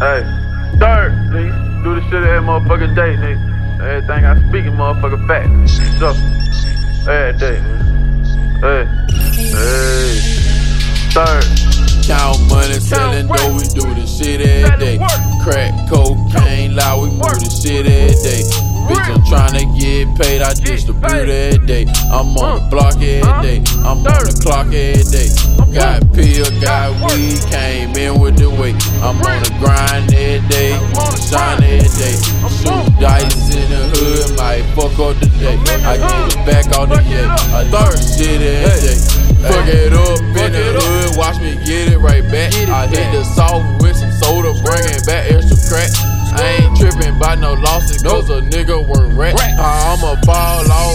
Hey, third, nigga. Do the shit every motherfucking day, nigga. Everything I speak is motherfucking fact. So, every day, nigga. Hey, hey. Third. Count money, selling dough, we do this shit every day. Crack, cocaine, loud, we move this shit every day. Bitch, I'm tryna get paid, I distribute every day. I'm on the uh, block every day, I'm on the clock every day. Got pill, got weed, came in with the weight. I'm on the grind every day, shine every day. Shoot dice in the hood, might fuck up the day. I get it back on the yeah, I thirst shit every day. Fuck it up in the hood, watch me get it right back. I hit the soft with some soda, bringing back extra crack. I ain't tripping by no losses, cause a nigga worth rat. I'ma ball off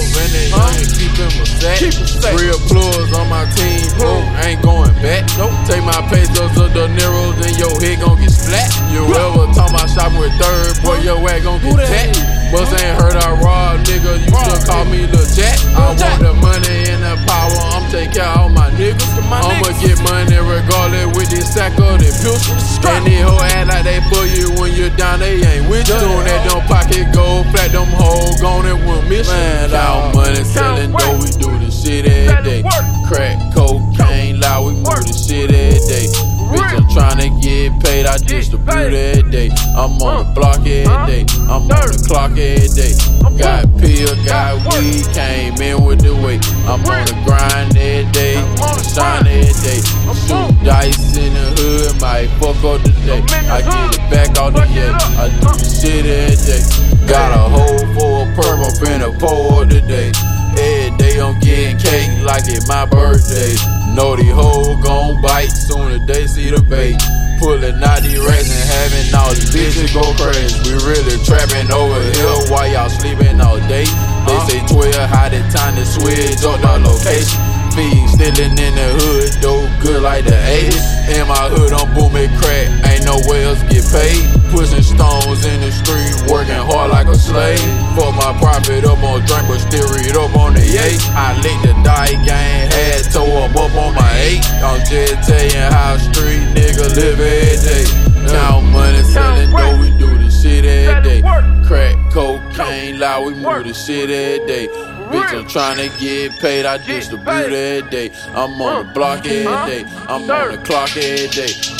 and then young keep him a sack. Real plugs on my team, bro, ain't going back. Take my pesos to the Nero, then your head gon' get splat. You ever talk my shop with third, boy, your ass gon' get tapped. Bus ain't heard I rob, nigga, you should call me Lil Jack. I want the money and the power, I'm taking care of all my niggas. I'ma get money regardless with this sack of the pistol. And these hoe act like they for you when you're down, they ain't with you. Flat them hoes gone and went missing. Man, count money, selling dough, we do this shit every day. Crack, cocaine, loud, we move this shit every day. Bitch, I'm tryna get paid, I distribute every day. I'm on the block every day, I'm on the clock every day. Got pill, got weed, came in with the weight. I'm on the grind every day, shine every day. Shoot dice in the hood, might fuck up the day. I get it back on the yeah, I do the shit every day. Cake my birthday. Know these hoes gon' bite soon as they see the bait. Pulling out these rats and having all these bitches go crazy. We really trapping over here while y'all sleeping all day. They say 12, how the time to switch up the location. Feed stealing in the hood, though good like the 80s. In my hood, I'm booming crack, ain't nowhere else get paid. Slave. Fuck my profit up on drink, but still read up on the 8. I licked the die game, had toe up up on my 8. I'm just telling how street nigga live every day. Count money, selling dough, we do this shit every day. Crack, cocaine, loud, we move this shit every day. Bitch, I'm tryna get paid, I distribute every day. I'm on the block every day, I'm on the clock every day.